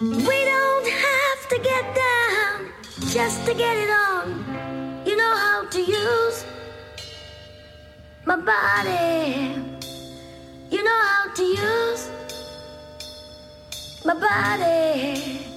We don't have to get down just to get it on. You know how to use my body. You know how to use my body.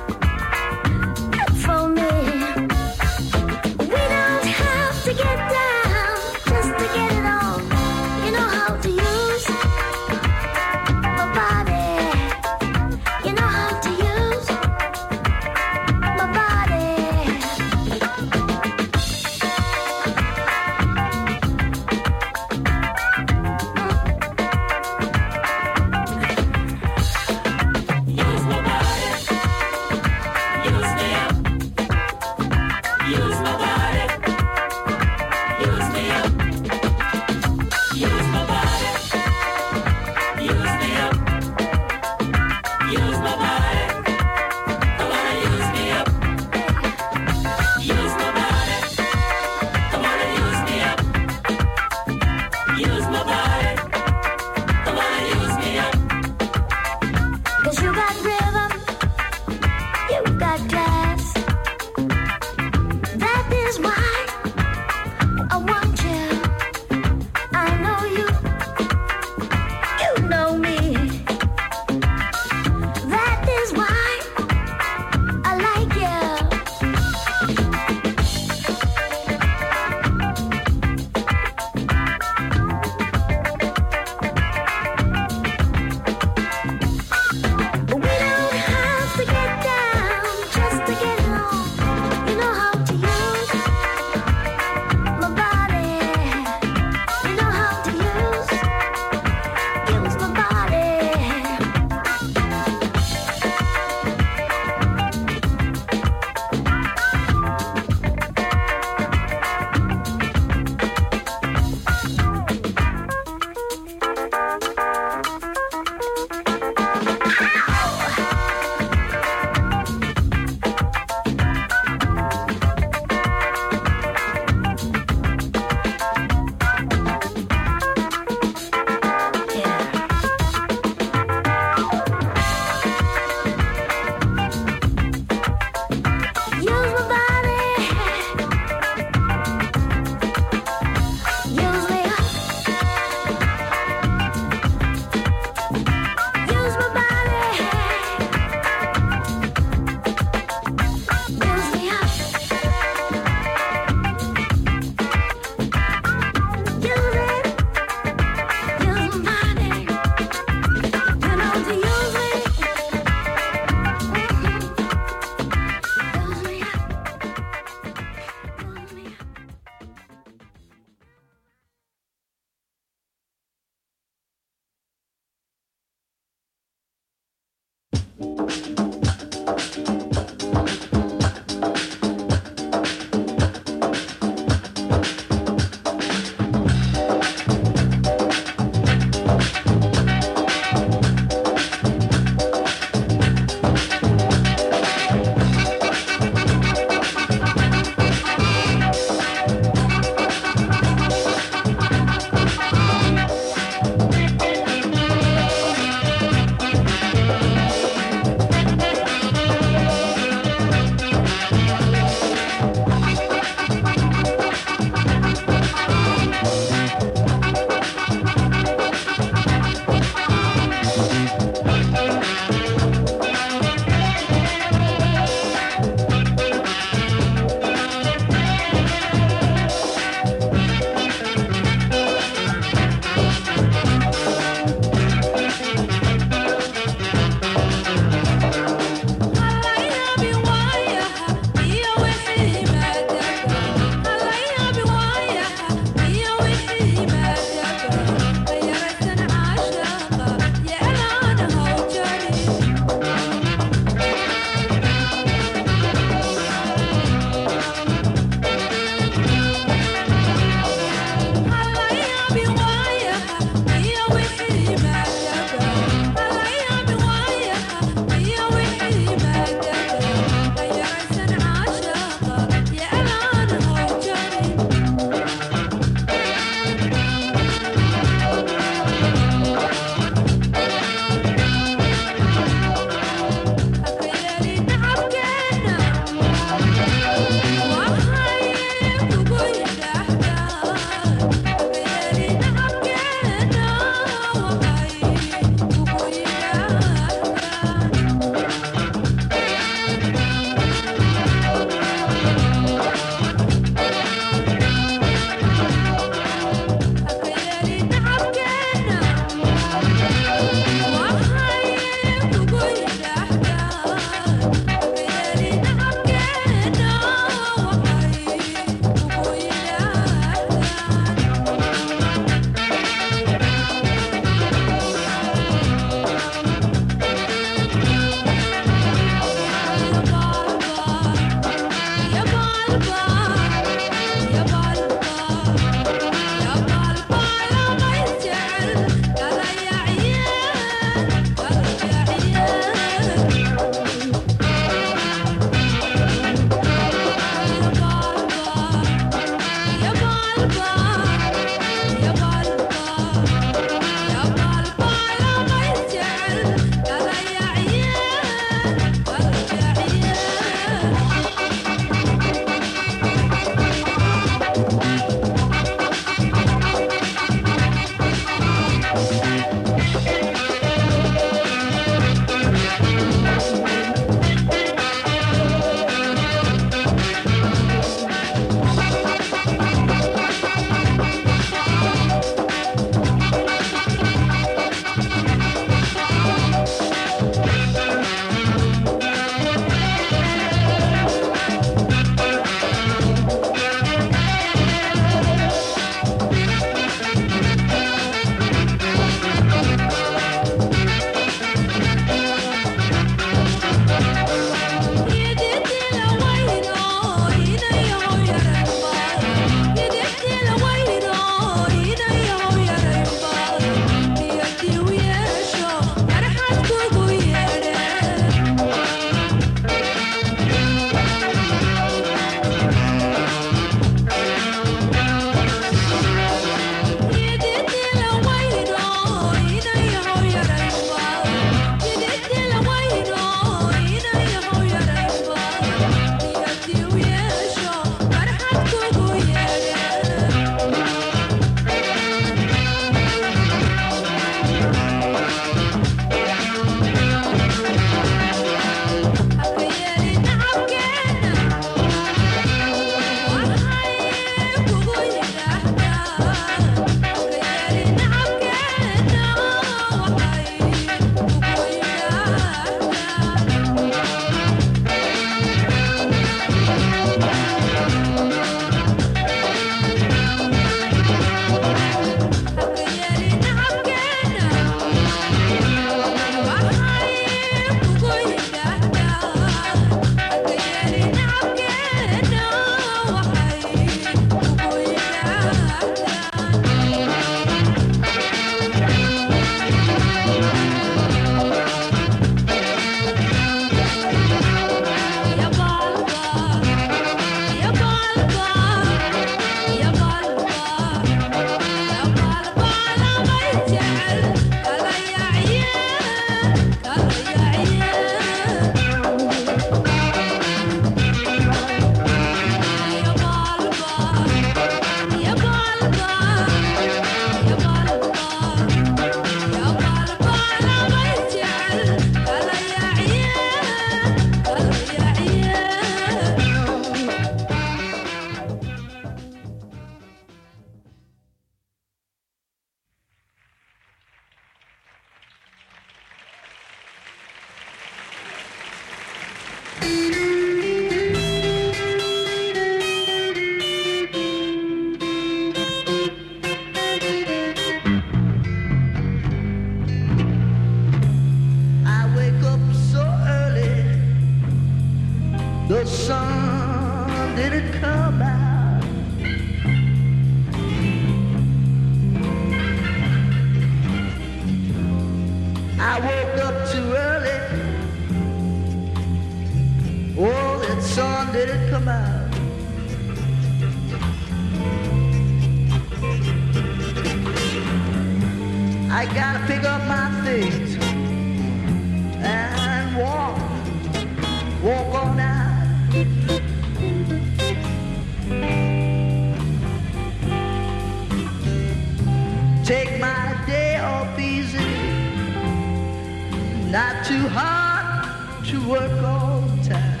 Not too hard to work all the time.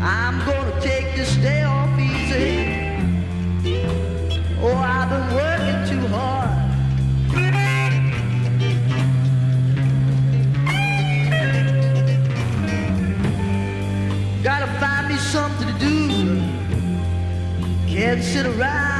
I'm gonna take this day off easy. Oh, I've been working too hard. Gotta find me something to do. Can't sit around.